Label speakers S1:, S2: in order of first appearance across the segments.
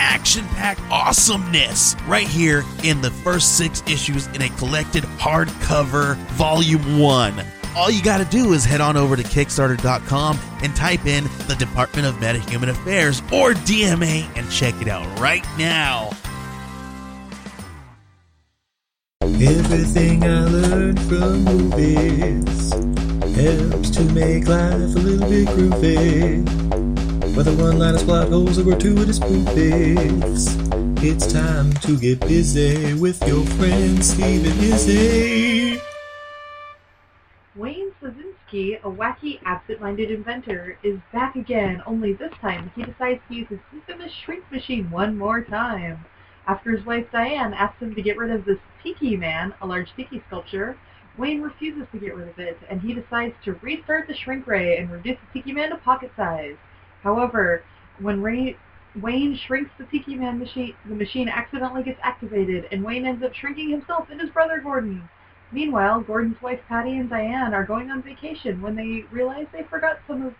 S1: action packed awesomeness right here in the first six issues in a collected hardcover volume one. All you got to do is head on over to Kickstarter.com and type in the Department of Metahuman Affairs or DMA and check it out right now.
S2: Everything I learned from movies helps to make life a little bit groovy. Whether one-liners, plot holes, or gratuitous movies, it's time to get busy with your friend Steve and Izzy.
S3: Wayne Szalinski, a wacky, absent-minded inventor, is back again, only this time he decides to use his infamous shrink machine one more time. After his wife Diane asks him to get rid of this Tiki Man, a large Tiki sculpture, Wayne refuses to get rid of it, and he decides to restart the shrink ray and reduce the Tiki Man to pocket size. However, when Ray, Wayne shrinks the Tiki Man machine, the machine accidentally gets activated, and Wayne ends up shrinking himself and his brother Gordon. Meanwhile, Gordon's wife Patty and Diane are going on vacation when they realize they forgot some of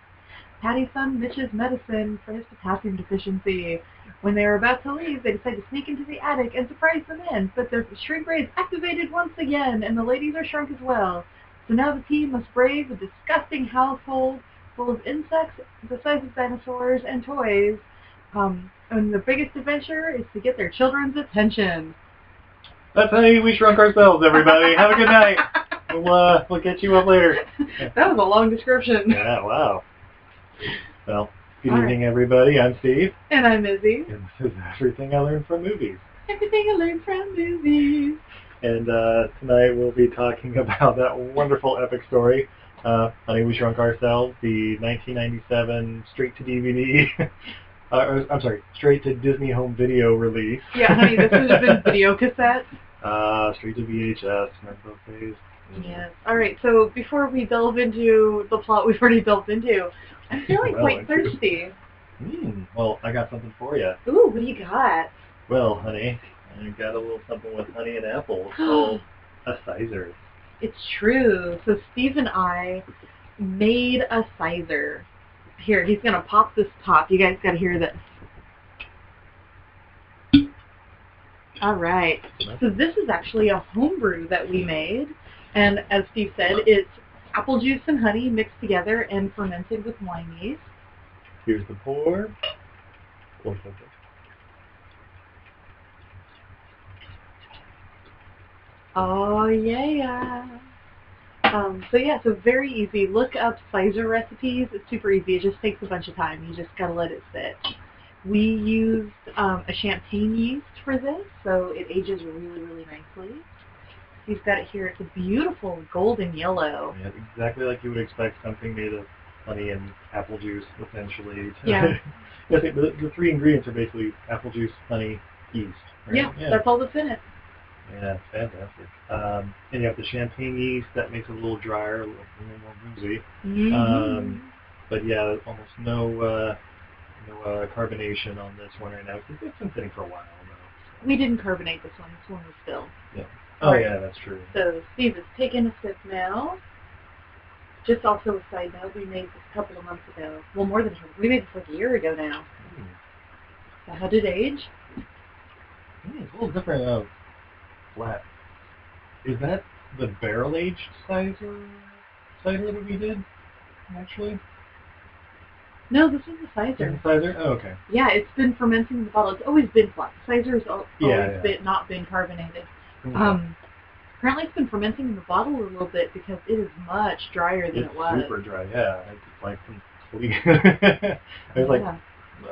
S3: Patty's son Mitch's medicine for his potassium deficiency. When they are about to leave, they decide to sneak into the attic and surprise them in, but the shrink ray is activated once again, and the ladies are shrunk as well. So now the team must brave a disgusting household full of insects the size of dinosaurs and toys. Um, and the biggest adventure is to get their children's attention.
S4: That's how we shrunk ourselves, everybody. Have a good night. We'll, uh, we'll get you up later.
S3: that was a long description.
S4: Yeah, wow. Well, good
S3: All
S4: evening, everybody. I'm Steve,
S3: And I'm Izzy.
S4: and this is everything I learned from movies.
S3: Everything I learned from movies.
S4: And uh, tonight we'll be talking about that wonderful epic story, uh, Honey, We Shrunk Ourselves, the 1997 straight-to-DVD, uh, I'm sorry, straight-to-Disney home video release.
S3: Yeah, honey, this would have been video cassette.
S4: Uh, straight to VHS, remember those days?
S3: Yes. All right. So before we delve into the plot we've already delved into, I'm feeling
S4: Well,
S3: quite thirsty.
S4: Mm, well, I got something for you.
S3: Ooh, what do you got?
S4: Well, honey, I got a little something with honey and apples called a cyser.
S3: It's true. So Steve and I made a cyser. Here, he's gonna pop this top. You guys gotta hear this. All right. So this is actually a homebrew that we made, and as Steve said, it's apple juice and honey mixed together and fermented with wine yeast.
S4: Here's the pour. Pour something.
S3: Oh yeah. Um, so yeah, so very easy. Look up Cyser recipes. It's super easy. It just takes a bunch of time. You just gotta let it sit. We used um, a champagne yeast for this, so it ages really, really nicely. You've got it here. It's a beautiful golden yellow.
S4: Yeah, exactly like you would expect something made of honey and apple juice, essentially.
S3: Yeah.
S4: The, the three ingredients are basically apple juice, honey, yeast. right?
S3: Yeah,
S4: yeah.
S3: that's all that's in it.
S4: Yeah, it's fantastic. Um, and you have the champagne yeast that makes it a little drier, a little, a little more boozy.
S3: Mhm.
S4: Um, But yeah, almost no uh, no uh, carbonation on this one right now. It's, it's been sitting for a while though.
S3: we didn't carbonate this one. This one was still. Yeah.
S4: Oh
S3: Right.
S4: yeah, that's true.
S3: So Steve is taking a sip now. Just also a side note, we made this a couple of months ago. Well, more than we made this like a year ago now.
S4: Mm.
S3: So how did it age?
S4: Mm, it's a little different. Uh, flat. Is that the barrel aged cider cider that we did? Actually,
S3: No, this is a cyser.
S4: cider. Oh, okay.
S3: Yeah, it's been fermenting in the bottle. It's always been flat. Cyser has al-
S4: Yeah,
S3: always
S4: yeah.
S3: been not been carbonated.
S4: Okay.
S3: Um, apparently it's been fermenting in the bottle a little bit because it is much drier than
S4: it's
S3: it was.
S4: super dry. Yeah, it's like complete. it's like
S3: Yeah.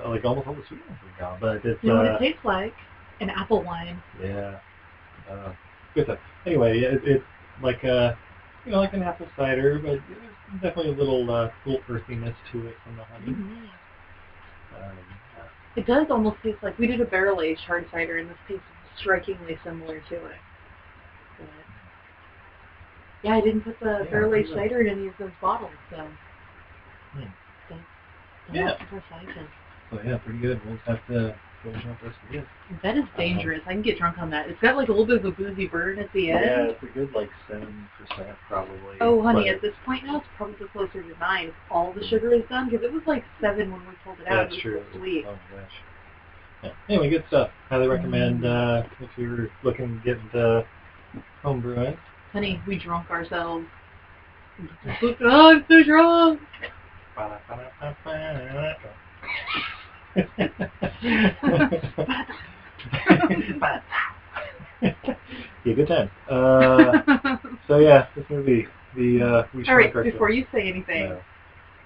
S4: like almost all the sweetness is gone, but it's
S3: You know what
S4: uh,
S3: it tastes like? An apple wine.
S4: Yeah. Uh, good stuff. Anyway, it, it's like uh you know, like an apple cider, but there's definitely a little uh, little earthiness to it from the honey. Um,
S3: It does almost taste like we did a barrel aged hard cider, and this tastes strikingly similar to it. But, yeah, I didn't put the
S4: Yeah,
S3: barrel aged cider in any of those bottles, so.
S4: Hmm.
S3: Don't
S4: Yeah.
S3: have to decide then.
S4: So yeah, pretty good. We'll just have to this.
S3: That is uh-huh. dangerous. I can get drunk on that. It's got like a little bit of a boozy burn at the end.
S4: Yeah, it's a good like seven percent probably.
S3: Oh, honey, at this point now, it's probably closer to nine. if All the sugar is done because it was like seven when we pulled it out.
S4: that's true.
S3: so sweet.
S4: Oh my gosh. Yeah. Anyway, good stuff. Highly mm-hmm. recommend uh, if you're looking to get uh, into home brewing.
S3: Honey, we drunk ourselves. oh, I'm so drunk.
S4: yeah, good time. Uh, so yeah, this movie, the uh,
S3: All right, before you say anything,
S4: Yeah.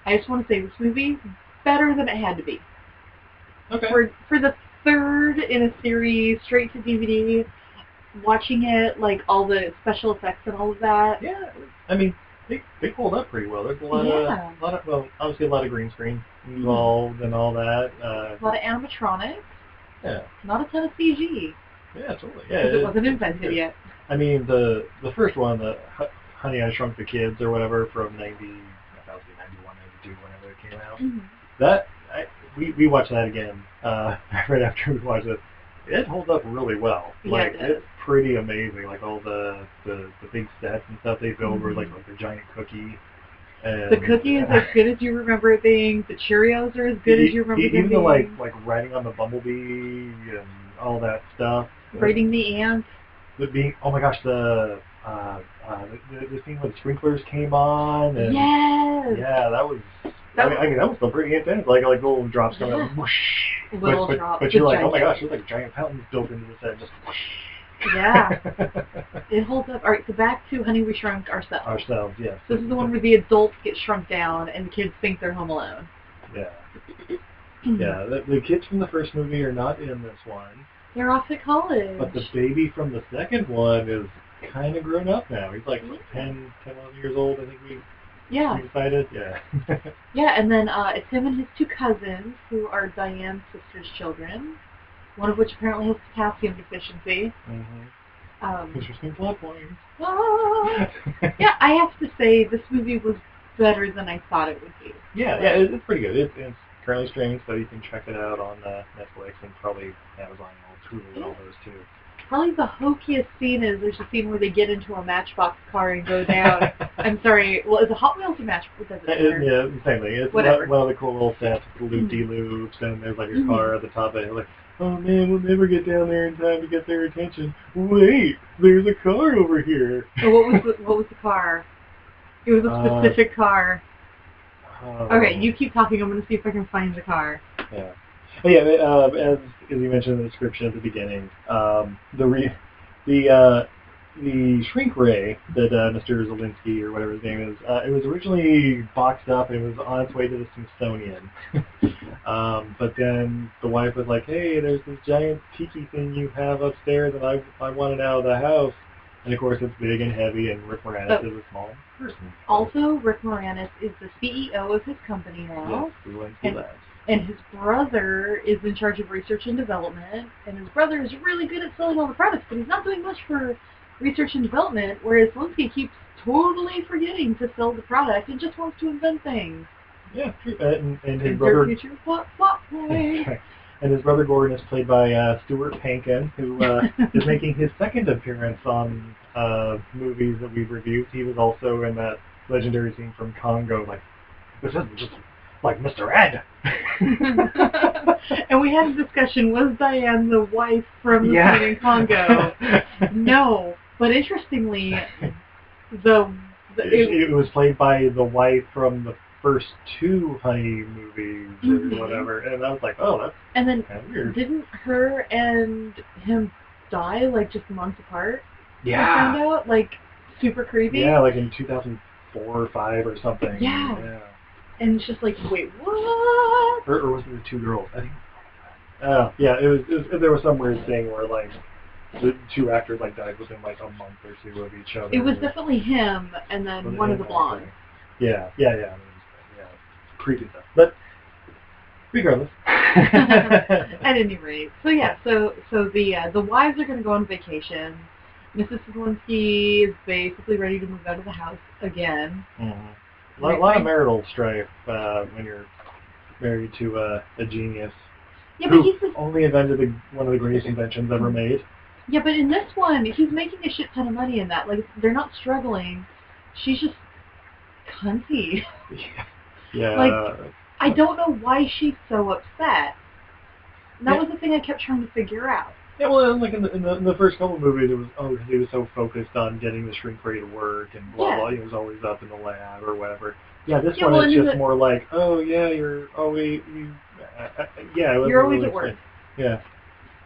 S3: I just want to say this movie better than it had to be.
S4: Okay.
S3: For for the third in a series, straight to DVD, watching it like all the special effects and all of that.
S4: Yeah, I mean, they they hold up pretty well. There's a lot
S3: Yeah.
S4: of, a lot of, well, obviously a lot of green screen involved and all that. Uh,
S3: A lot of animatronics,
S4: yeah,
S3: not a ton of CG
S4: yeah, totally. Yeah,
S3: it
S4: it-
S3: wasn't invented yet.
S4: I mean, the the first one, the Honey I Shrunk the Kids or whatever from ninety, that was 91, 92, whenever it came out.
S3: Mhm.
S4: That I, we we watched that again uh, right after we watched it. It holds up really well.
S3: Yeah,
S4: like
S3: it does.
S4: it's pretty amazing. Like all the, the the big sets and stuff they build were like
S3: Mhm.
S4: like the giant cookie. And,
S3: The cookie is as good as you remember it being. The Cheerios are as good as you remember
S4: e-
S3: them
S4: Even the like like riding on the bumblebee and all that stuff.
S3: Raiding the ants.
S4: The being oh my gosh the uh, uh, the, the, the scene when sprinklers came on and
S3: Yes.
S4: yeah that was.
S3: That
S4: I, mean, I mean that was still pretty intense. Like like little drops coming
S3: Yeah.
S4: out, whoosh.
S3: Little
S4: but, but,
S3: drops,
S4: But
S3: the
S4: you're like, oh my gosh, there's like giant fountains built into the set. Just whoosh.
S3: Yeah. It holds up. All right, so back to Honey, We Shrunk Ourselves.
S4: Ourselves, yes.
S3: This is the one where the adults get shrunk down and the kids think they're home alone.
S4: Yeah, yeah. The, the kids from the first movie are not in this one,
S3: They're off to college.
S4: but the baby from the second one is kind of grown up now. He's like what, 10, 10, 11 years old. I think we,
S3: yeah,
S4: we decided. Yeah.
S3: yeah, and then uh, it's him and his two cousins who are Diane's sister's children. One of which apparently has potassium deficiency.
S4: hmm
S3: Um,
S4: Interesting plot point.
S3: ah. yeah, I have to say this movie was better than I thought it would be.
S4: Yeah, yeah, it, it's pretty good. It's, it's currently streaming, so you can check it out on uh, Netflix and probably Amazon and Hulu and all those too.
S3: Probably the hokiest scene is there's a scene where they get into a Matchbox car and go down. I'm sorry. Well, is it Hot Wheels or Matchbox? Doesn't
S4: Uh,
S3: matter.
S4: it- yeah, same thing. It's one,
S3: Whatever.
S4: one of the cool little sets, the loop de loops, and there's like a
S3: Mhm.
S4: car at the top of it. Like, oh man, we'll never get down there in time to get their attention. Wait, there's a car over here.
S3: Oh, what was the what was the car? It was a
S4: Uh,
S3: specific car.
S4: Oh.
S3: Okay, you keep talking. I'm gonna see if I can find the car.
S4: Yeah. But yeah, um, as, as you mentioned in the description at the beginning, um, the re- the uh, the shrink ray that uh, Mr. Szalinski or whatever his name is, uh, it was originally boxed up and it was on its way to the Smithsonian. um, but then the wife was like, "Hey, there's this giant tiki thing you have upstairs, and I I want it out of the house." And of course, it's big and heavy, and Rick Moranis
S3: Oh.
S4: is a small person.
S3: Also, Rick Moranis is the CEO of his company now,
S4: yes, Szalinski
S3: And-
S4: Labs.
S3: and his brother is in charge of research and development. And his brother is really good at selling all the products, but he's not doing much for research and development. Whereas Linsky keeps totally forgetting to sell the product and just wants to invent things.
S4: Yeah, true. Uh, and, and his brother
S3: future plot, plot point.
S4: and his brother Gordon is played by uh, Stuart Pankin, who uh, is making his second appearance on uh, movies that we've reviewed. He was also in that legendary scene from Congo, like, this isn't just like Mr. Ed.
S3: and we had a discussion, was Diane the wife from the
S4: yeah.
S3: scene in Congo? no. But interestingly, the, the
S4: it,
S3: it,
S4: it was played by the wife from the first two Honey movies or
S3: Mhm.
S4: whatever, and I was like, oh, that's
S3: and then
S4: kind of weird.
S3: didn't her and him die like just months apart? Yeah, I
S4: Yeah.
S3: found out like super creepy.
S4: Yeah, like in 2004 or 5 or something.
S3: Yeah.
S4: yeah.
S3: And it's just like, wait, what?
S4: or, or was it the two girls? I think. Uh, yeah, it was, it was. There was some weird thing where like the two actors like died within like a month or two of each other.
S3: It was definitely him and then one of the blondes.
S4: Yeah, yeah, yeah. I mean, yeah, creepy stuff. But Regardless.
S3: At any rate, so yeah, so so the uh, the wives are going to go on vacation. Mrs. Szalinski is basically ready to move out of the house again.
S4: Mm-hmm. A lot, lot of marital strife uh, when you're married to a, a genius
S3: Yeah,
S4: who
S3: but he's the,
S4: only invented the, one of the greatest inventions ever made.
S3: Yeah, but in this one, he's making a shit ton of money in that. Like they're not struggling. She's just cunty.
S4: Yeah. yeah.
S3: Like- I don't know why she's so upset. And that
S4: Yeah.
S3: was the thing I kept trying to figure out.
S4: Yeah, well, and like in the, in the in the first couple of movies, it was oh, he was so focused on getting the shrink ray to work and blah
S3: Yeah.
S4: blah. He was always up in the lab or whatever. Yeah, this
S3: Yeah,
S4: one
S3: well,
S4: is just
S3: the-
S4: more like, oh yeah, you're always you, uh, uh, yeah. it was
S3: You're always
S4: really
S3: at work.
S4: Yeah.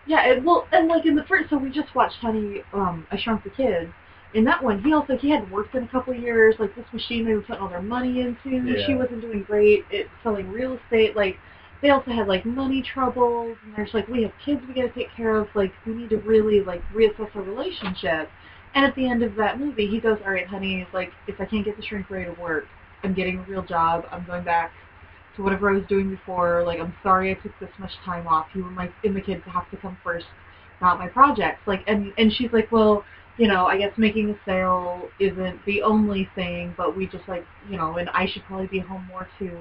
S3: Yeah, it, well, and like in the first, so we just watched Honey, um, I Shrunk the Kids. In that one, he also he hadn't worked in a couple of years. Like this machine they were putting all their money into, she wasn't doing great. It selling real estate. Like they also had like money troubles, and there's like we have kids we got to take care of. Like we need to really like reassess our relationship. And at the end of that movie, he goes, "All right, honey, like if I can't get the shrink ray to work, I'm getting a real job. I'm going back to whatever I was doing before. Like, I'm sorry I took this much time off. You and my and the kids have to come first, not my projects. Like, and and she's like, well, you know, I guess making a sale isn't the only thing, but we just like, you know, and I should probably be home more too.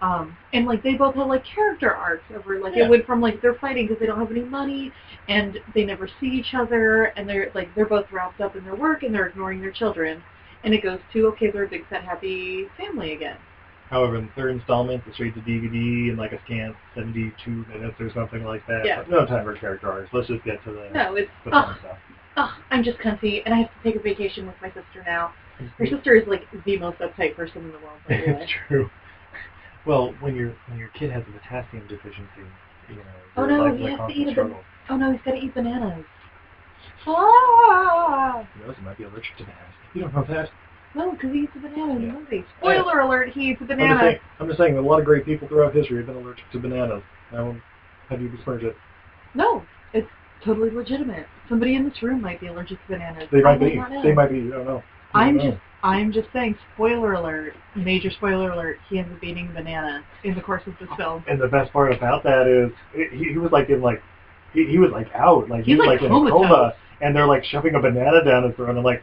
S3: Um, and like they both have like character arcs over like
S4: Yeah.
S3: it went from like they're fighting because they don't have any money and they never see each other and they're like they're both wrapped up in their work and they're ignoring their children and it goes to okay they're a big fat happy family again
S4: However, in the third installment, the straight to DVD in like a scant 72 minutes or something like that.
S3: Yeah.
S4: No time for character arcs. Let's just get to the,
S3: no it's
S4: the
S3: oh,
S4: stuff.
S3: oh, I'm just cunty, and I have to take a vacation with my sister now. Her sister is like the most uptight person in the world, by the way.
S4: it's true. Well, when your when your kid has a potassium deficiency, you know,
S3: Oh, no, he has to eat a
S4: struggle.
S3: Oh no, he's got to eat bananas. Ah!
S4: Who knows? He might be allergic to bananas. You don't know that.
S3: Oh, no, because he eats a banana in
S4: Yeah.
S3: the movie. Oh. Spoiler alert, he eats a
S4: I'm just,
S3: banana.
S4: saying, I'm just saying that a lot of great people throughout history have been allergic to bananas. Now, have you besmirched it?
S3: No, it's totally legitimate. Somebody in this room might be allergic to bananas.
S4: They might be. They might be. I don't know. You
S3: I'm
S4: don't know.
S3: just, I'm just saying. Spoiler alert! Major spoiler alert! He ends up eating a banana in the course of this film.
S4: And the best part about that is he, he was like in like he, he was like out like he
S3: He's
S4: was
S3: like
S4: like, in a coma and they're like shoving a banana down his throat and like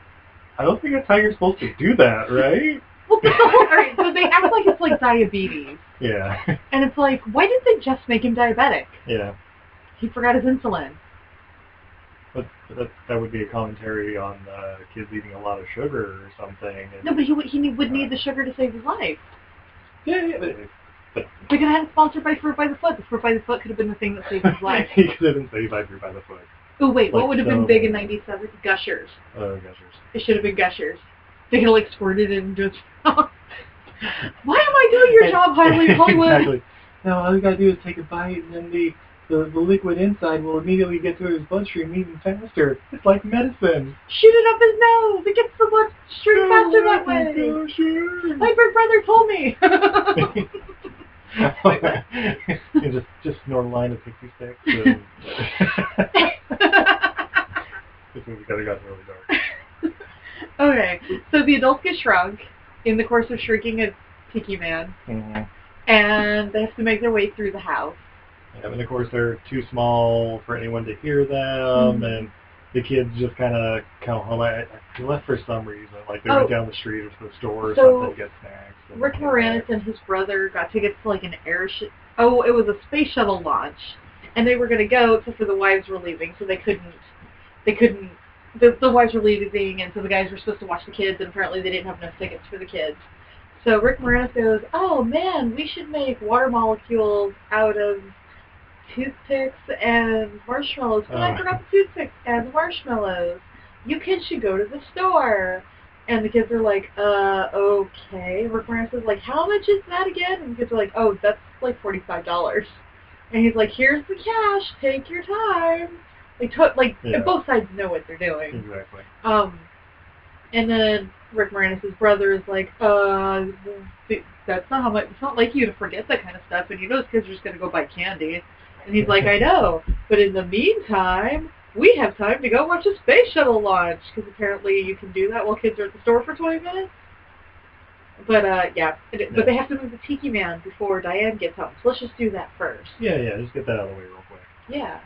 S4: I don't think that's how you're supposed to do that right
S3: Well, but the whole, all right, so they act like it's like diabetes,
S4: yeah
S3: and it's like, why did they just make him diabetic?
S4: yeah
S3: He forgot his insulin.
S4: but that that would be a commentary on uh, kids eating a lot of sugar or something and,
S3: No, but he would, he would need the sugar to save his life.
S4: yeah, yeah but,
S3: They could have had it sponsored by Fruit by the Foot. The Fruit by the Foot could have been the thing that saved his life.
S4: he could have been saved by by the foot
S3: Oh wait,
S4: Like
S3: what would have been
S4: oh.
S3: big in '97? Gushers.
S4: oh gosh
S3: It should have been Gushers. They could have like squirted it into his mouth. Why am I doing your job, Harley Hollywood?
S4: exactly no all you gotta do is take a bite and then the the, the liquid inside will immediately get to his bloodstream even faster. It's like medicine.
S3: Shoot it up his nose. It gets the blood stream faster that way.
S4: Oh, sure.
S3: My big brother told me.
S4: just just snort a line of 66. And this movie kind of got really dark.
S3: okay, so the adults get shrunk in the course of shrinking a tiki man,
S4: Mm-hmm.
S3: and they have to make their way through the house.
S4: Yeah, and of course they're too small for anyone to hear them,
S3: Mhm.
S4: and the kids just kind of come home. I, I left for some reason, like they
S3: Oh.
S4: went down the street or to the store or
S3: So,
S4: something to get snacks. and
S3: Rick Moranis and his brother got tickets to like an airship. Oh, it was a space shuttle launch, and they were going to go, except for the wives were leaving, so they couldn't. They couldn't. The, the wives were leaving, and so the guys were supposed to watch the kids, and apparently they didn't have enough tickets for the kids. So Rick Moranis goes, "Oh man, we should make water molecules out of toothpicks and marshmallows." But I
S4: Oh.
S3: forgot the toothpicks and the marshmallows. You kids should go to the store. And the kids are like, uh, okay. Rick Moranis is like, how much is that again? And the kids are like, oh, that's like forty-five dollars. And he's like, here's the cash. Take your time. Like, to- like
S4: Yeah.
S3: both sides know what they're doing.
S4: Exactly.
S3: Um, and then Rick Moranis' brother is like, uh, that's not how much. It's not like you to forget that kind of stuff. And you know, those kids are just gonna go buy candy. And he's like, I know, but in the meantime, we have time to go watch a space shuttle launch because apparently you can do that while kids are at the store for 20 minutes. But uh, yeah, but,
S4: Yeah.
S3: but they have to move the Tiki Man before Diane gets home. So let's just do that first.
S4: Yeah, yeah. Just get that out of the way real quick.
S3: Yeah.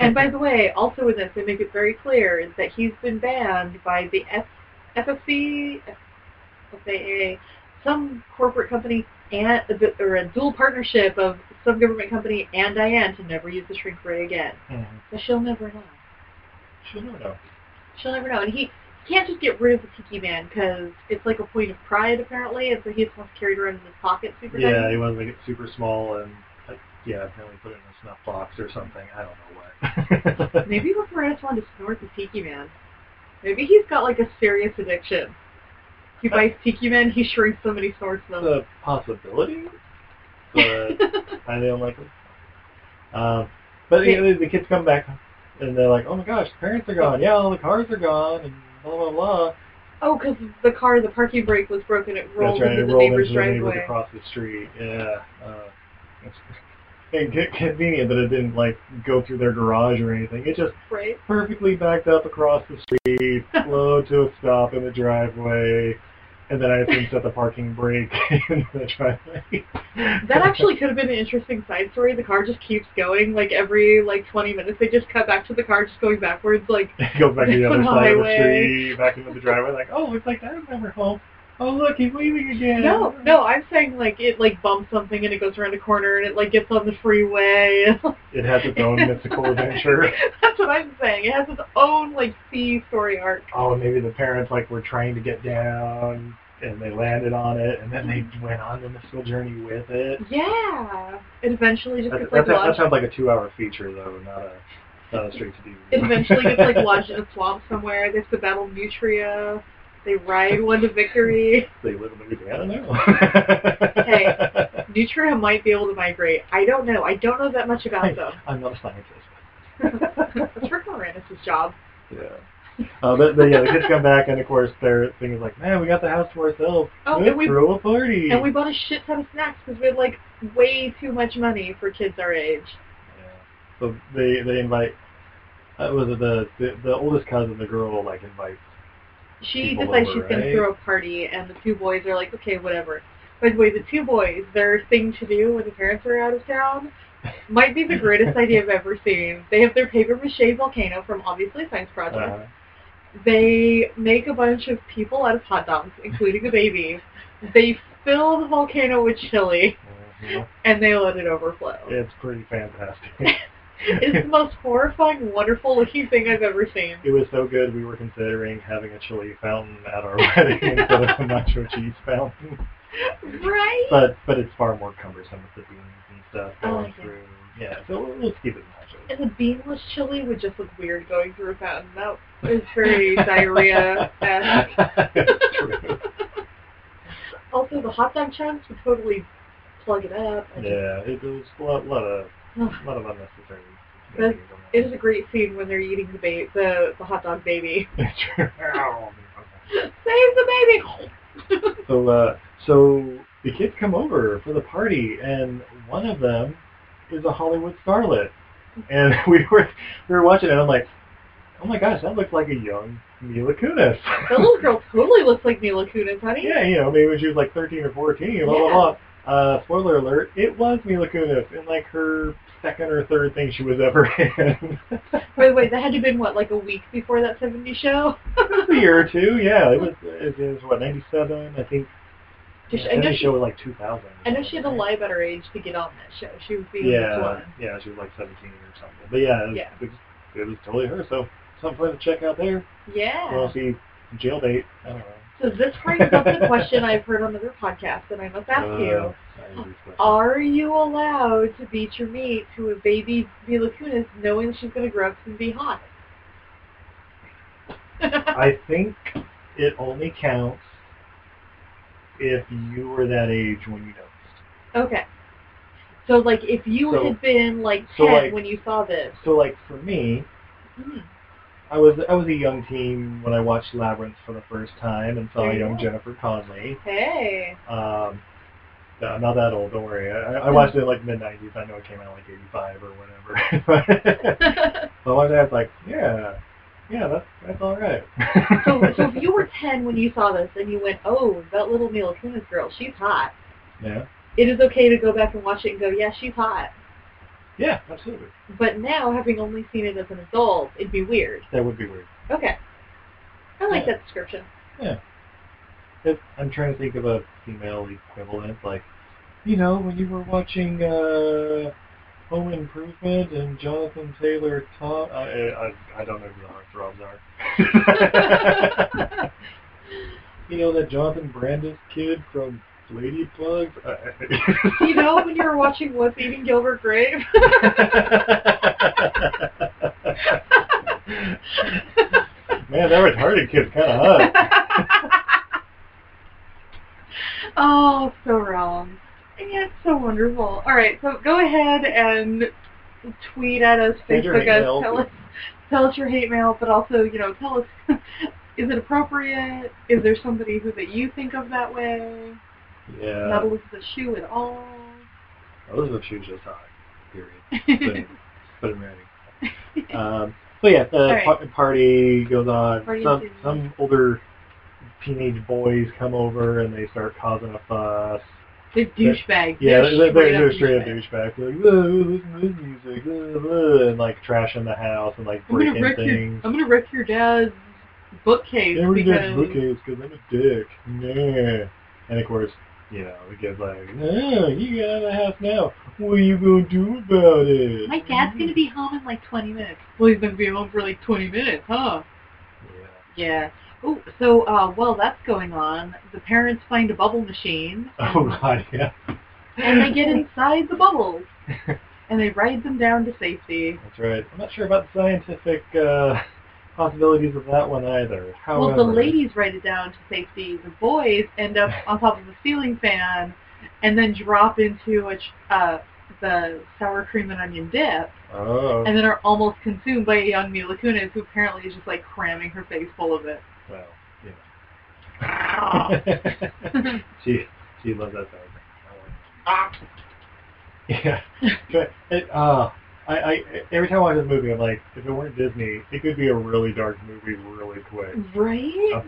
S3: and by the way, also in this, they make it very clear is that he's been banned by the F- FFC, FAA, some corporate company, and or a dual partnership of some government company and Diane to never use the shrink ray again.
S4: Mhm.
S3: But she'll never know.
S4: She'll never know.
S3: She'll never know. And he can't just get rid of the Tiki Man because it's like a point of pride apparently, and so he just wants to carry it around in his pocket super
S4: Yeah, he wanted to make it super small and uh, yeah, apparently put it in a snuff box or something. I don't know what.
S3: Maybe Moranis wanted to snort the Tiki Man. Maybe he's got like a serious addiction. He buys Tiki Man, he shrinks and he snorts
S4: That's a possibility, but highly don't like it. Um, but you know, the kids come back and they're like, "Oh my gosh, the parents are gone. Yeah, all the cars are gone, and blah blah blah."
S3: oh, because the car, the parking brake was broken. It rolled
S4: right.
S3: into
S4: It
S3: the
S4: rolled
S3: neighbor's
S4: into the
S3: driveway.
S4: across the street. Yeah. Uh, it's convenient that it didn't like go through their garage or anything. It just
S3: Right?
S4: perfectly backed up across the street, slowed to a stop in the driveway, and then I assume that the parking brake in the driveway.
S3: That actually could have been an interesting side story. The car just keeps going, like every like 20 minutes. They just cut back to the car just going backwards, like
S4: goes back to the other
S3: On the
S4: of the
S3: highway.
S4: street, back into the driveway, like, oh, it's like Dad's never home. Oh, look, he's leaving again.
S3: no, no. I'm saying like it like bumps something and it goes around a corner and it like gets on the freeway.
S4: It has its own mystical adventure.
S3: That's what I'm saying. It has its own like C story arc.
S4: oh, maybe the parents like were trying to get down and they landed on it, and then they went on the mystical journey with it.
S3: Yeah. It eventually just
S4: That,
S3: gets
S4: that,
S3: like
S4: that
S3: lodged.
S4: sounds like a two-hour feature, though, not a not a straight to DVD.
S3: It eventually gets like lodged in a swamp somewhere. They have to battle Nutria. They ride one to victory.
S4: they live in Louisiana now.
S3: Hey. Nutria might be able to migrate. I don't know. I don't know that much about
S4: Hey,
S3: them.
S4: I'm not a scientist.
S3: That's Rick Moranis' job.
S4: Yeah. Uh, but, but yeah, the kids come back, and of course their thing is like, man, we got the house to ourselves.
S3: Oh,
S4: Let's
S3: and we-
S4: throw a party.
S3: And we bought a shit ton of snacks because we had like way too much money for kids our age.
S4: Yeah. So they they invite. Uh, was it the, the the oldest cousin, the girl, like invites.
S3: She
S4: People
S3: decides
S4: over,
S3: she's going
S4: right?
S3: to throw a party, and the two boys are like, okay, whatever. By the way, the two boys, their thing to do when the parents are out of town might be the greatest idea I've ever seen. They have their paper mache volcano from obviously science project.
S4: Uh,
S3: They make a bunch of people out of hot dogs, including the baby. They fill the volcano with chili,
S4: mhm.
S3: and they let it overflow.
S4: It's pretty fantastic.
S3: It's the most horrifying, wonderful looking thing I've ever seen.
S4: It was so good we were considering having a chili fountain at our wedding instead of a nacho cheese fountain.
S3: Right?
S4: But but it's far more cumbersome with the beans and stuff going
S3: yeah.
S4: through. Yeah, so we'll- let's keep it nachos.
S3: And the beanless chili would just look weird going through a fountain. That is very.
S4: True.
S3: Also, the hot dog chunks would totally plug it up.
S4: Yeah, it was a lot, lot of
S3: Ugh.
S4: lot of unnecessary.
S3: It is a great scene when they're eating the ba- the the hot dog baby.
S4: It's true. Ow.
S3: Save the baby!
S4: So uh, so the kids come over for the party, and one of them is a Hollywood starlet, and we were we were watching it. and I'm like, oh my gosh, that looks like a young Mila Kunis.
S3: that little girl totally looks like Mila Kunis, honey.
S4: yeah, you know, maybe when she was like 13 or 14, blah blah blah. Uh, spoiler alert, it was Mila Kunis in like her second or third thing she was ever in.
S3: By the way, that had to have been what, like a week before that '70s show.
S4: it was a year or two, yeah. It was it was what 97, I think. Yeah,
S3: I know she-
S4: show was like 2000.
S3: I know she had to lie about her age to get on that show. She was being
S4: Yeah,
S3: one.
S4: yeah, she was like 17 or something. But yeah, it was,
S3: Yeah.
S4: It, was, it was totally her. So something to check out there.
S3: Yeah.
S4: Well, see jail date? I don't know.
S3: So this brings up the question I've heard on other podcasts, and I must ask
S4: Uh,
S3: you:
S4: I know these questions.
S3: Are you allowed to beat your meat to a baby Mila Kunis, knowing she's going to grow up and be hot?
S4: I think it only counts if you were that age when you noticed.
S3: okay. So, like, if you
S4: So-
S3: had been like
S4: so,
S3: ten
S4: like-
S3: when you saw this,
S4: So like for me,
S3: hmm,
S4: I was I was a young teen when I watched Labyrinth for the first time and saw young
S3: go.
S4: Jennifer Connelly.
S3: hey,
S4: Um, no, I'm not that old. Don't worry. I, I watched it in like mid '90s. I know it came out like '85 or whatever. but I watched that. I was like, yeah, yeah, that's that's all right.
S3: So, so if you were 10 when you saw this and you went, oh, that little Mila Kunis girl, she's hot.
S4: yeah,
S3: It is okay to go back and watch it and go, yeah, she's hot.
S4: Yeah, absolutely.
S3: But now, having only seen it as an adult, it'd be weird.
S4: That would be weird.
S3: Okay. I like
S4: Yeah.
S3: that description. Yeah.
S4: It, I'm trying to think of a female equivalent, like, you know, when you were watching uh, Home Improvement and Jonathan Taylor Thomas. I, I, I don't know who the heartthrobs are. you know that Jonathan Brandis kid from Ladybugs? Uh,
S3: you know when you were watching What's Eating Gilbert Grape?
S4: Man, that retarded kid's kind of hot.
S3: oh, so wrong. And yet so wonderful. All right, so go ahead and tweet at us,
S4: Send
S3: Facebook us,
S4: mail.
S3: tell us, tell us your hate mail, but also, you know, tell us, is it appropriate? Is there somebody who that you think of that way? Not
S4: Yeah.
S3: Elizabeth Shue at all.
S4: Elizabeth Shue's just hot. Period. But, but in writing. Um, so yeah, the
S3: right.
S4: pa- party goes on.
S3: Party
S4: some some older teenage boys come over and they start causing a fuss.
S3: They're douchebags.
S4: Yeah,
S3: they're,
S4: they're, they're,
S3: straight
S4: they're
S3: up
S4: straight up
S3: douchebags.
S4: They're like, "Whoa, listen to this music, blah, blah," and like trashing the house and like
S3: I'm
S4: breaking
S3: your,
S4: things.
S3: I'm gonna wreck your dad's bookcase
S4: Yeah,
S3: because
S4: gonna bookcase because I'm a dick. Nah. And of course, you know, because like, no, you got out of the house now. What are you gonna do about it?
S3: my dad's gonna be home in like 20 minutes. Well, he's gonna be home for like 20 minutes, huh?
S4: Yeah.
S3: Yeah. Oh, so uh, while that's going on, the parents find a bubble machine
S4: Oh god, yeah.
S3: and they get inside the bubbles and they ride them down to safety.
S4: That's right. I'm not sure about the scientific uh, possibilities of that one either. However,
S3: Well, the ladies write it down to safety. The boys end up on top of a ceiling fan and then drop into a, uh, the sour cream and onion dip
S4: Oh,
S3: and then are almost consumed by a young Mila Kunis who apparently is just like cramming her face full of it.
S4: well, you know. she she loves that sound. Yeah. But it, uh, I, I every time I watch this movie, I'm like, if it weren't Disney, it could be a really dark movie really quick.
S3: Right?
S4: Uh,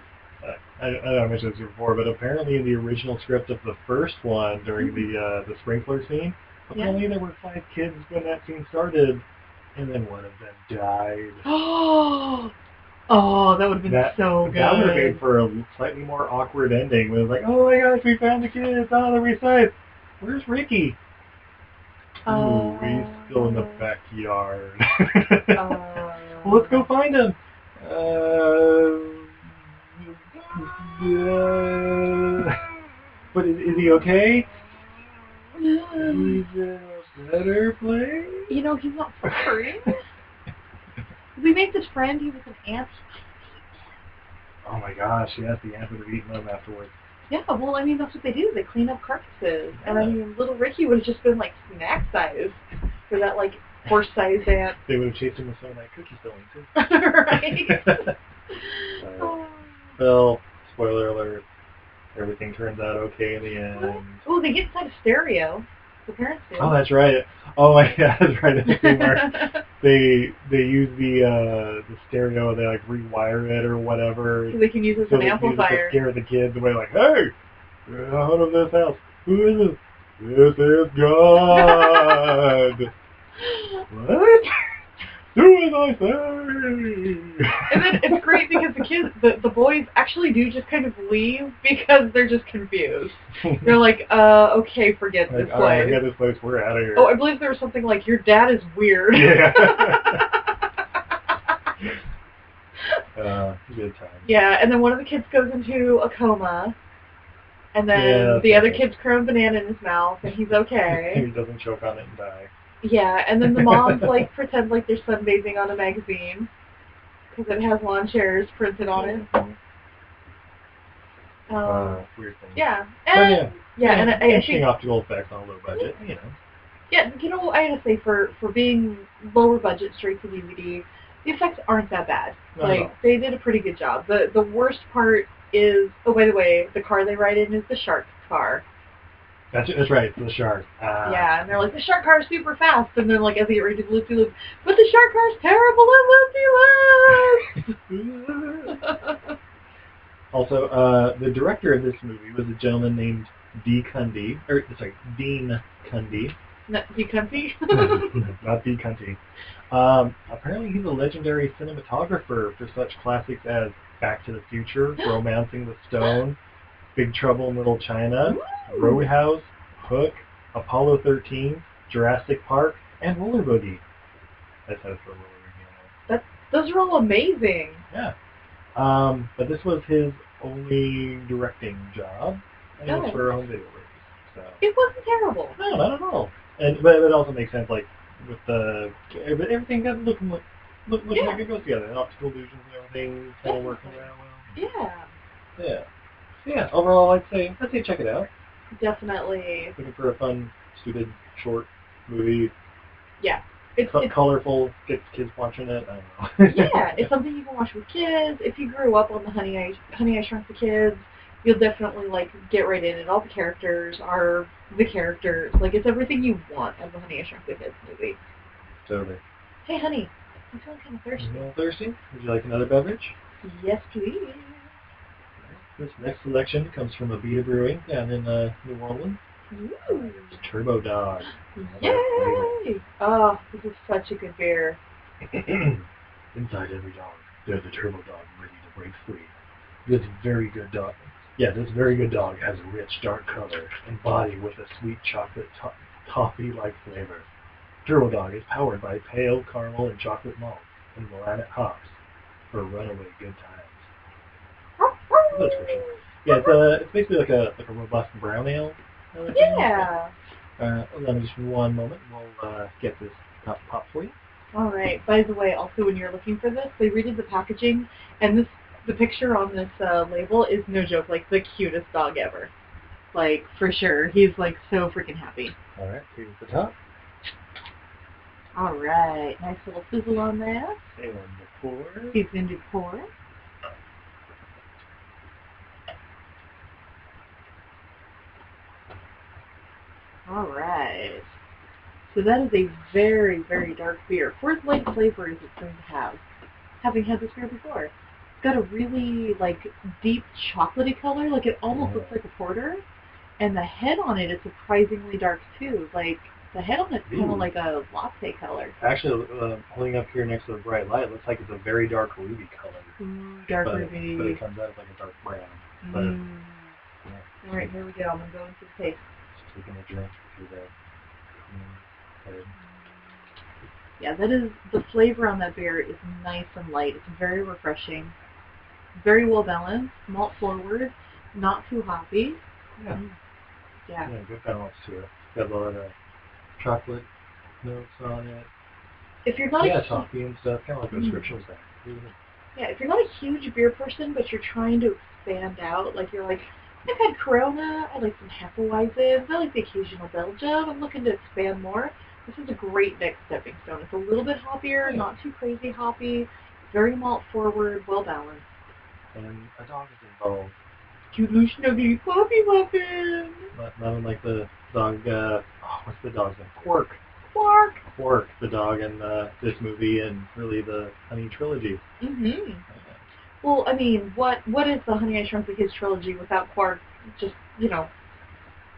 S4: I, I don't know I mentioned this before, but apparently in the original script of the first one, during the uh, the sprinkler scene,
S3: Yeah.
S4: apparently there were five kids when that scene started, and then one of them died.
S3: Oh, oh, that would have been
S4: That-
S3: so good.
S4: That would have made for a slightly more awkward ending. It was like, oh my gosh, we found the kids. Oh, they're inside. Where's Ricky? Ooh, he's still in the backyard.
S3: Uh,
S4: well, let's go find him. Uh, uh, but is, is he okay? He's in a better place.
S3: You know, he's not suffering. we make this friend. He was an ant.
S4: Oh my gosh, yes, the ant would have eaten him afterwards.
S3: Yeah, well, I mean, that's what they do. They clean up carcasses. And I mean, little Ricky would have just been like snack size for that like horse-sized ant.
S4: They would have chased him with some of that cookie filling too.
S3: right?
S4: Uh, well, spoiler alert, everything turns out okay in the end.
S3: oh, they get inside a stereo. The parents do.
S4: Oh, that's right. Oh my god, that's right. It's where they they use the uh the stereo, they like rewire it or whatever.
S3: so they can use it as
S4: so
S3: an
S4: they use it to
S3: amplifier.
S4: scare the kids away like, hey, get out of this house. Who is this? This is God. what? Do as I say.
S3: And then it's great because the kids, the, the boys actually do just kind of leave because they're just confused. They're like, uh, okay, forget
S4: like,
S3: this
S4: right,
S3: place.
S4: forget this place. We're out of here.
S3: Oh, I believe there was something like, your dad is weird.
S4: Yeah. uh, good time.
S3: Yeah, and then one of the kids goes into a coma, and then
S4: Yeah,
S3: the other
S4: right.
S3: kid's crying banana in his mouth, and he's okay.
S4: he doesn't choke on it and die.
S3: Yeah, and then the moms like pretend like they're sunbathing on a magazine because it has lawn chairs printed on it. Um,
S4: Uh, weird thing.
S3: yeah, and
S4: yeah.
S3: yeah, and I, I
S4: interesting
S3: think
S4: optical effects on a low budget, you know.
S3: yeah, you know, I to say for for being lower budget straight to DVD, the effects aren't that bad.
S4: Not
S3: like they did a pretty good job. The the worst part is oh by the way, the car they ride in is the shark car.
S4: That's that's right. The shark. Uh,
S3: Yeah, and they're like, the shark car's super fast, and then like as they get ready to loop de loop, but the shark car's terrible at loop de loop.
S4: Also, uh, the director of this movie was a gentleman named D. Cundey, or sorry, Dean Cundey,
S3: Not you comfy?
S4: not D. Cundey. Um, apparently, he's a legendary cinematographer for such classics as Back to the Future, Romancing the Stone, Big Trouble in Little China, Roadhouse, Hook, Apollo 13, Jurassic Park, and Roller Boogie. That's how it's for Roller Boogie. I.
S3: Those are all amazing.
S4: Yeah. Um, but this was his only directing job, and it was for a home video release. So
S3: It wasn't terrible.
S4: no, not at all. And but it also makes sense, like with the every- everything got looking like look, looking
S3: Yeah.
S4: like it goes together, and optical illusions and everything kind of working out well.
S3: Yeah,
S4: Yeah. Yeah. Overall, I'd say I'd say check it out.
S3: definitely.
S4: Looking for a fun, stupid, short movie,
S3: Yeah, it's,
S4: co-
S3: it's
S4: colorful, gets kids watching it. I don't know.
S3: yeah, it's something you can watch with kids. If you grew up on the Honey I Honey I Shrunk the Kids, you'll definitely like get right in it. All the characters are the characters. Like it's everything you want of the Honey I Shrunk the Kids movie.
S4: totally.
S3: Hey, honey, I'm feeling kind of thirsty.
S4: thirsty? Would you like another beverage?
S3: Yes, please.
S4: This next selection comes from Abita Brewing down in uh, New Orleans.
S3: Ooh.
S4: It's Turbo Dog.
S3: Yay! Oh, this is such a good beer.
S4: Inside every dog, there's a turbo dog ready to break free. This very good dog. Yeah, this very good dog has a rich, dark color and body with a sweet chocolate to- toffee-like flavor. Turbo Dog is powered by pale caramel and chocolate malt and Willamette hops for a runaway good times. Yeah, it's, uh, it's basically like a like a robust brown ale. kind of thing.
S3: Yeah.
S4: Uh, let me just one moment. We'll uh, get this top pop for you.
S3: All right. By the way, also when you're looking for this, they redid the packaging, and this the picture on this uh, label is no joke, like the cutest dog ever. Like for sure, he's like so freaking happy.
S4: All right, here's the top.
S3: All right, nice little sizzle on there.
S4: And the pour.
S3: He's gonna do pour. All right. So that is a very, very dark beer. For as light flavor as it's going to have, having had this beer before. It's got a really, like, deep chocolatey color. Like, it almost looks like a porter. And the head on it is surprisingly dark, too. Like, the head on it's kind of like a latte color.
S4: Actually, uh, holding up here next to the bright light, looks like it's a very dark ruby color.
S3: Ooh, dark
S4: but,
S3: ruby.
S4: but it comes out as like a dark brown. but-
S3: Mm.
S4: Yeah.
S3: All right, here we go. I'm gonna go into the taste.
S4: Just taking a drink through that. Mm, head.
S3: Yeah, that is the flavor on that beer is nice and light. It's very refreshing, very well balanced, malt forward, not too hoppy.
S4: Yeah.
S3: Mm. Yeah.
S4: Yeah, good balance to it. Got a lot of chocolate notes on it.
S3: If you're not
S4: yeah,
S3: a
S4: toffee and stuff, kind of like those
S3: Mm.
S4: scriptures there.
S3: yeah, if you're not a huge beer person, but you're trying to expand out, like you're like, I've had Corona, I like some Hefeweizens, I like the occasional Belgium. I'm looking to expand more. This is a great next stepping stone. It's a little bit hoppier, not too crazy hoppy, very malt forward, well balanced.
S4: And a dog is involved.
S3: Cute little snuggly puppy muffin.
S4: Not, not unlike the dog, uh, oh, what's the dog's name? Quark.
S3: Quark.
S4: Quark, the dog in uh, this movie and really the Honey trilogy.
S3: Mm-hmm. Well, I mean, what what is the Honey I Shrunk the Kids trilogy without Quark just, you know,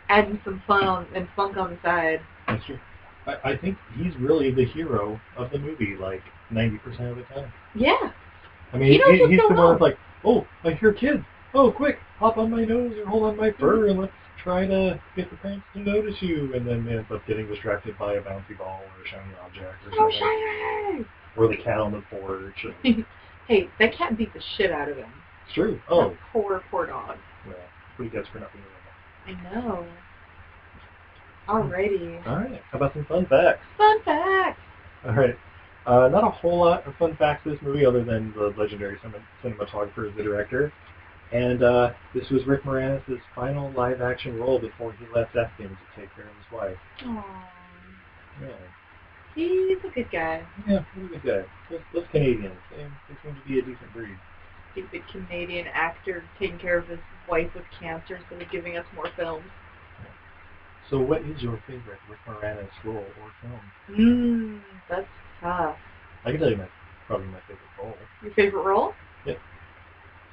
S3: adding some fun on, and funk on the side?
S4: That's true. I, I think he's really the hero of the movie, like 90% of the time.
S3: Yeah.
S4: I mean,
S3: He what's
S4: he's the
S3: going
S4: one that's like, oh, I hear kids. Oh, quick, hop on my nose or hold on my fur mm-hmm. and let's try to get the parents to notice you. And then they end up getting distracted by a bouncy ball or a shiny object or
S3: oh,
S4: something.
S3: Oh, shiny!
S4: Or the cat on the porch.
S3: Hey, that cat beat the shit out of him.
S4: it's true. Oh,
S3: That poor, poor dog.
S4: well, he gets for not being a
S3: I know. Alrighty.
S4: All right, how about some fun facts?
S3: Fun facts.
S4: All right. Uh, not a whole lot of fun facts in this movie other than the legendary cinematographer as the director. And uh, this was Rick Moranis' final live-action role before he left Efton to take care of his wife.
S3: Aww.
S4: Yeah,
S3: He's a good guy.
S4: yeah he's a good guy. Those, those Canadians, they, they seem to be a decent breed.
S3: Stupid Canadian actor taking care of his wife with cancer instead of giving us more films.
S4: So what is your favorite Rick Moranis role or film?
S3: Mmm, that's tough.
S4: I can tell you my probably my favorite role.
S3: Your favorite role?
S4: Yep.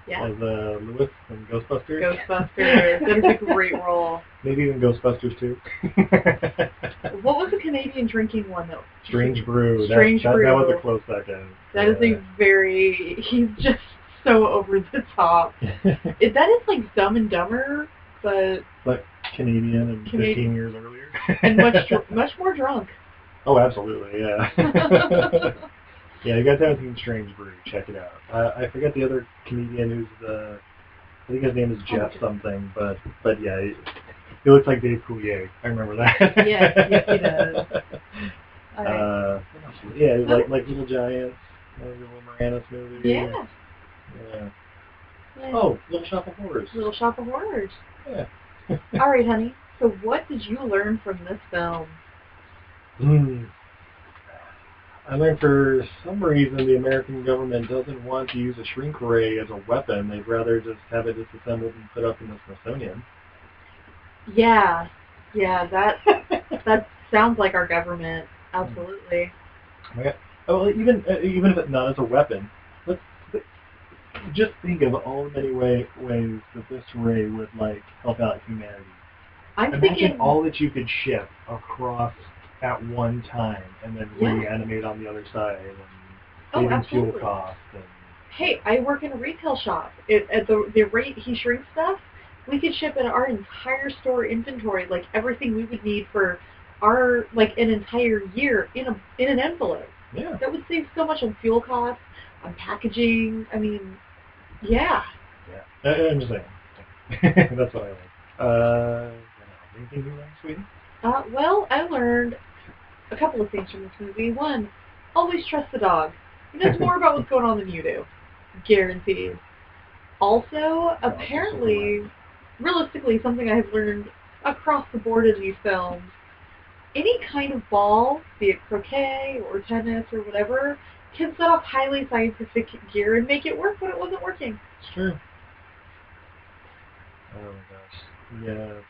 S3: Yeah.
S4: as uh, Louis from Ghostbusters.
S3: Ghostbusters. that is a great role.
S4: Maybe even Ghostbusters too.
S3: What was the Canadian drinking one though?
S4: Strange Brew.
S3: Strange
S4: that,
S3: Brew.
S4: That was a close second.
S3: That is a very. He's just so over the top. It, that is like Dumb and Dumber, but
S4: but Canadian and
S3: Canadian.
S4: 15 years earlier.
S3: and much much more drunk.
S4: oh, absolutely, yeah. Yeah, you guys haven't seen Strange Brew. Check it out. Uh, I forget the other comedian who's the. I think his name is Jeff something, but but yeah, he, he looks like Dave Coulier. I remember that.
S3: yeah, yes, he does.
S4: Uh, yeah, like like Little Giants, uh, the Will Moranis movie.
S3: yeah.
S4: Yeah.
S3: yeah.
S4: Oh, Little Shop of Horrors.
S3: Little Shop of Horrors.
S4: Yeah.
S3: All right, honey. So what did you learn from this film?
S4: Hmm. I learned for some reason the American government doesn't want to use a shrink ray as a weapon. They'd rather just have it disassembled and put up in the Smithsonian.
S3: Yeah, yeah, that that sounds like our government. Absolutely.
S4: Oh, well, even uh, even if it's not as a weapon, let's th- just think of all the many way, ways that this ray would like help out humanity.
S3: I'm
S4: Imagine
S3: thinking.
S4: all that you could ship across at one time, and then
S3: Yeah.
S4: reanimate on the other side, and
S3: Oh,
S4: saving fuel costs. And
S3: Hey, I work in a retail shop. It, at the the rate he shrinks stuff, we could ship in our entire store inventory, like everything we would need for our like an entire year in a in an envelope.
S4: yeah,
S3: That would save so much on fuel costs, on packaging. I mean, yeah.
S4: yeah. I, I'm just saying. That's what I like. Uh, anything you like, sweetie?
S3: Uh, well, I learned a couple of things from this movie. One, always trust the dog. He knows more about what's going on than you do. Guaranteed. Also, apparently, realistically, something I have learned across the board in these films, any kind of ball, be it croquet or tennis or whatever, can set off highly scientific gear and make it work when it wasn't working.
S4: It's true. Oh my gosh. Yeah.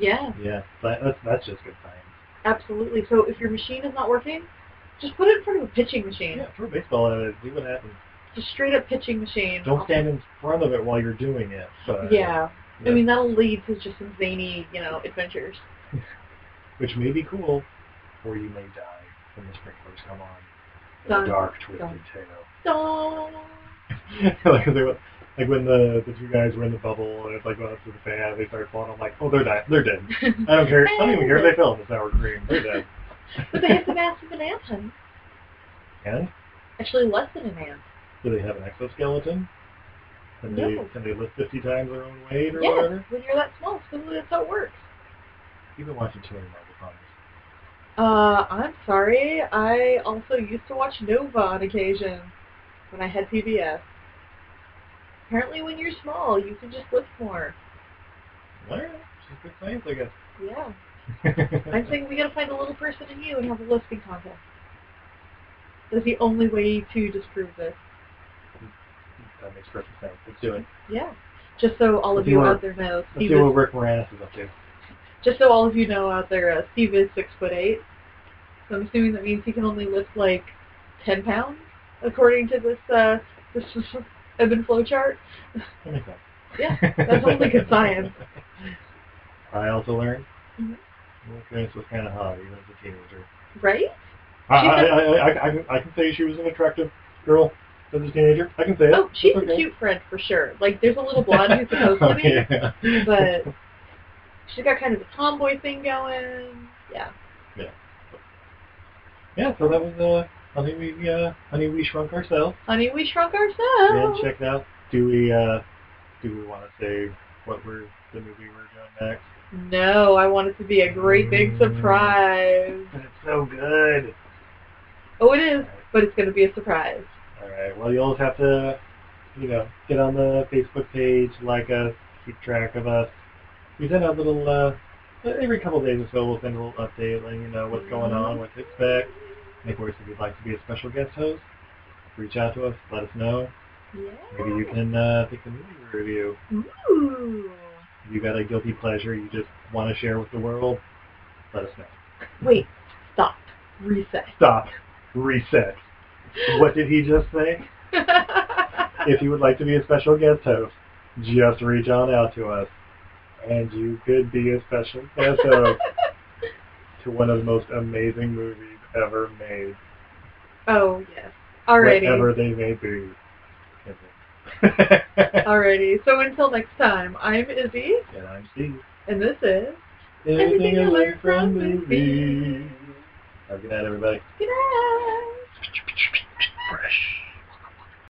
S3: Yeah,
S4: yeah. That, that's that's just good science.
S3: Absolutely. So if your machine is not working, just put it in front of a pitching machine.
S4: Yeah, throw a baseball at it. See what happens.
S3: Just straight up pitching machine.
S4: Don't stand in front of it while you're doing it. But,
S3: Yeah.
S4: yeah.
S3: I mean, that'll lead to just some zany, you know, adventures.
S4: which may be cool, or you may die when the sprinklers come on.
S3: Dun,
S4: dark, twisted
S3: dun.
S4: tale.
S3: Dun.
S4: like, they, were- like when the the two guys were in the bubble and it's like going up to the fan, they start falling. I'm like, oh, they're dead. They're dead. I don't care. I don't even care if they fell in the sour cream. They're dead.
S3: but they have the mass of an ant.
S4: And
S3: Actually, less than an ant.
S4: do they have an exoskeleton? Can they can they lift 50 times their own weight or
S3: Yes,
S4: whatever?
S3: when you're that small, so that's how it works.
S4: You've been watching too many Marvel comics.
S3: Uh, I'm sorry. I also used to watch Nova on occasion when I had PBS. Apparently, when you're small, you can just lift more.
S4: All right, just good science, I guess.
S3: Yeah. I'm saying we gotta find a little person in you and have a lifting contest. That's the only way to disprove this.
S4: that makes perfect sense. Let's do it.
S3: Yeah. Just so all of
S4: Let's see
S3: you
S4: what-
S3: out there know, Steve Let's
S4: see what Rick Moranis is up to.
S3: just so all of you know out there, uh, Steve is six foot eight. So I'm assuming that means he can only lift like ten pounds, according to this uh, this ebb and flow chart.
S4: That makes sense.
S3: Yeah, that's only good science.
S4: I also learned
S3: Mhm.
S4: Rick was kind of hot even as a teenager.
S3: Right?
S4: I, I, I, I, I, can, I can say she was an attractive girl as a teenager. I can say it.
S3: Oh, she's
S4: okay.
S3: a cute friend for sure. Like there's a little blonde who's supposed to be,
S4: yeah.
S3: but she's got kind of a tomboy thing going. Yeah.
S4: Yeah. yeah, so that was uh, honey we uh, honey we shrunk ourselves
S3: Honey, we shrunk ourselves.
S4: and checked out. Do we uh, do we want to say what we're the movie we're doing next?
S3: No, I want it to be a great big
S4: Mm.
S3: surprise.
S4: But it's so good.
S3: Oh, it is, but it's going to be a surprise.
S4: All right. Well, you'll have to, you know, get on the Facebook page, like us, keep track of us. We send out little, uh, every couple of days or so, we'll send a little update, letting you know what's going on, what to expect. Of course, if you'd like to be a special guest host, reach out to us, let us know.
S3: Yeah.
S4: Maybe you can uh, pick the movie review.
S3: Ooh.
S4: If you got a guilty pleasure you just want to share with the world, let us know.
S3: Wait. Stop. Reset.
S4: Stop. Reset. What did he just say? if you would like to be a special guest host, just reach on out to us, and you could be a special guest host to one of the most amazing movies ever made,
S3: oh yes. Alrighty.
S4: whatever they may be.
S3: Alrighty. So until next time, I'm Izzy,
S4: and I'm Steve.
S3: and this is
S4: Everything I learned from movies. Have a good night, everybody.
S3: Good night.
S4: Fresh.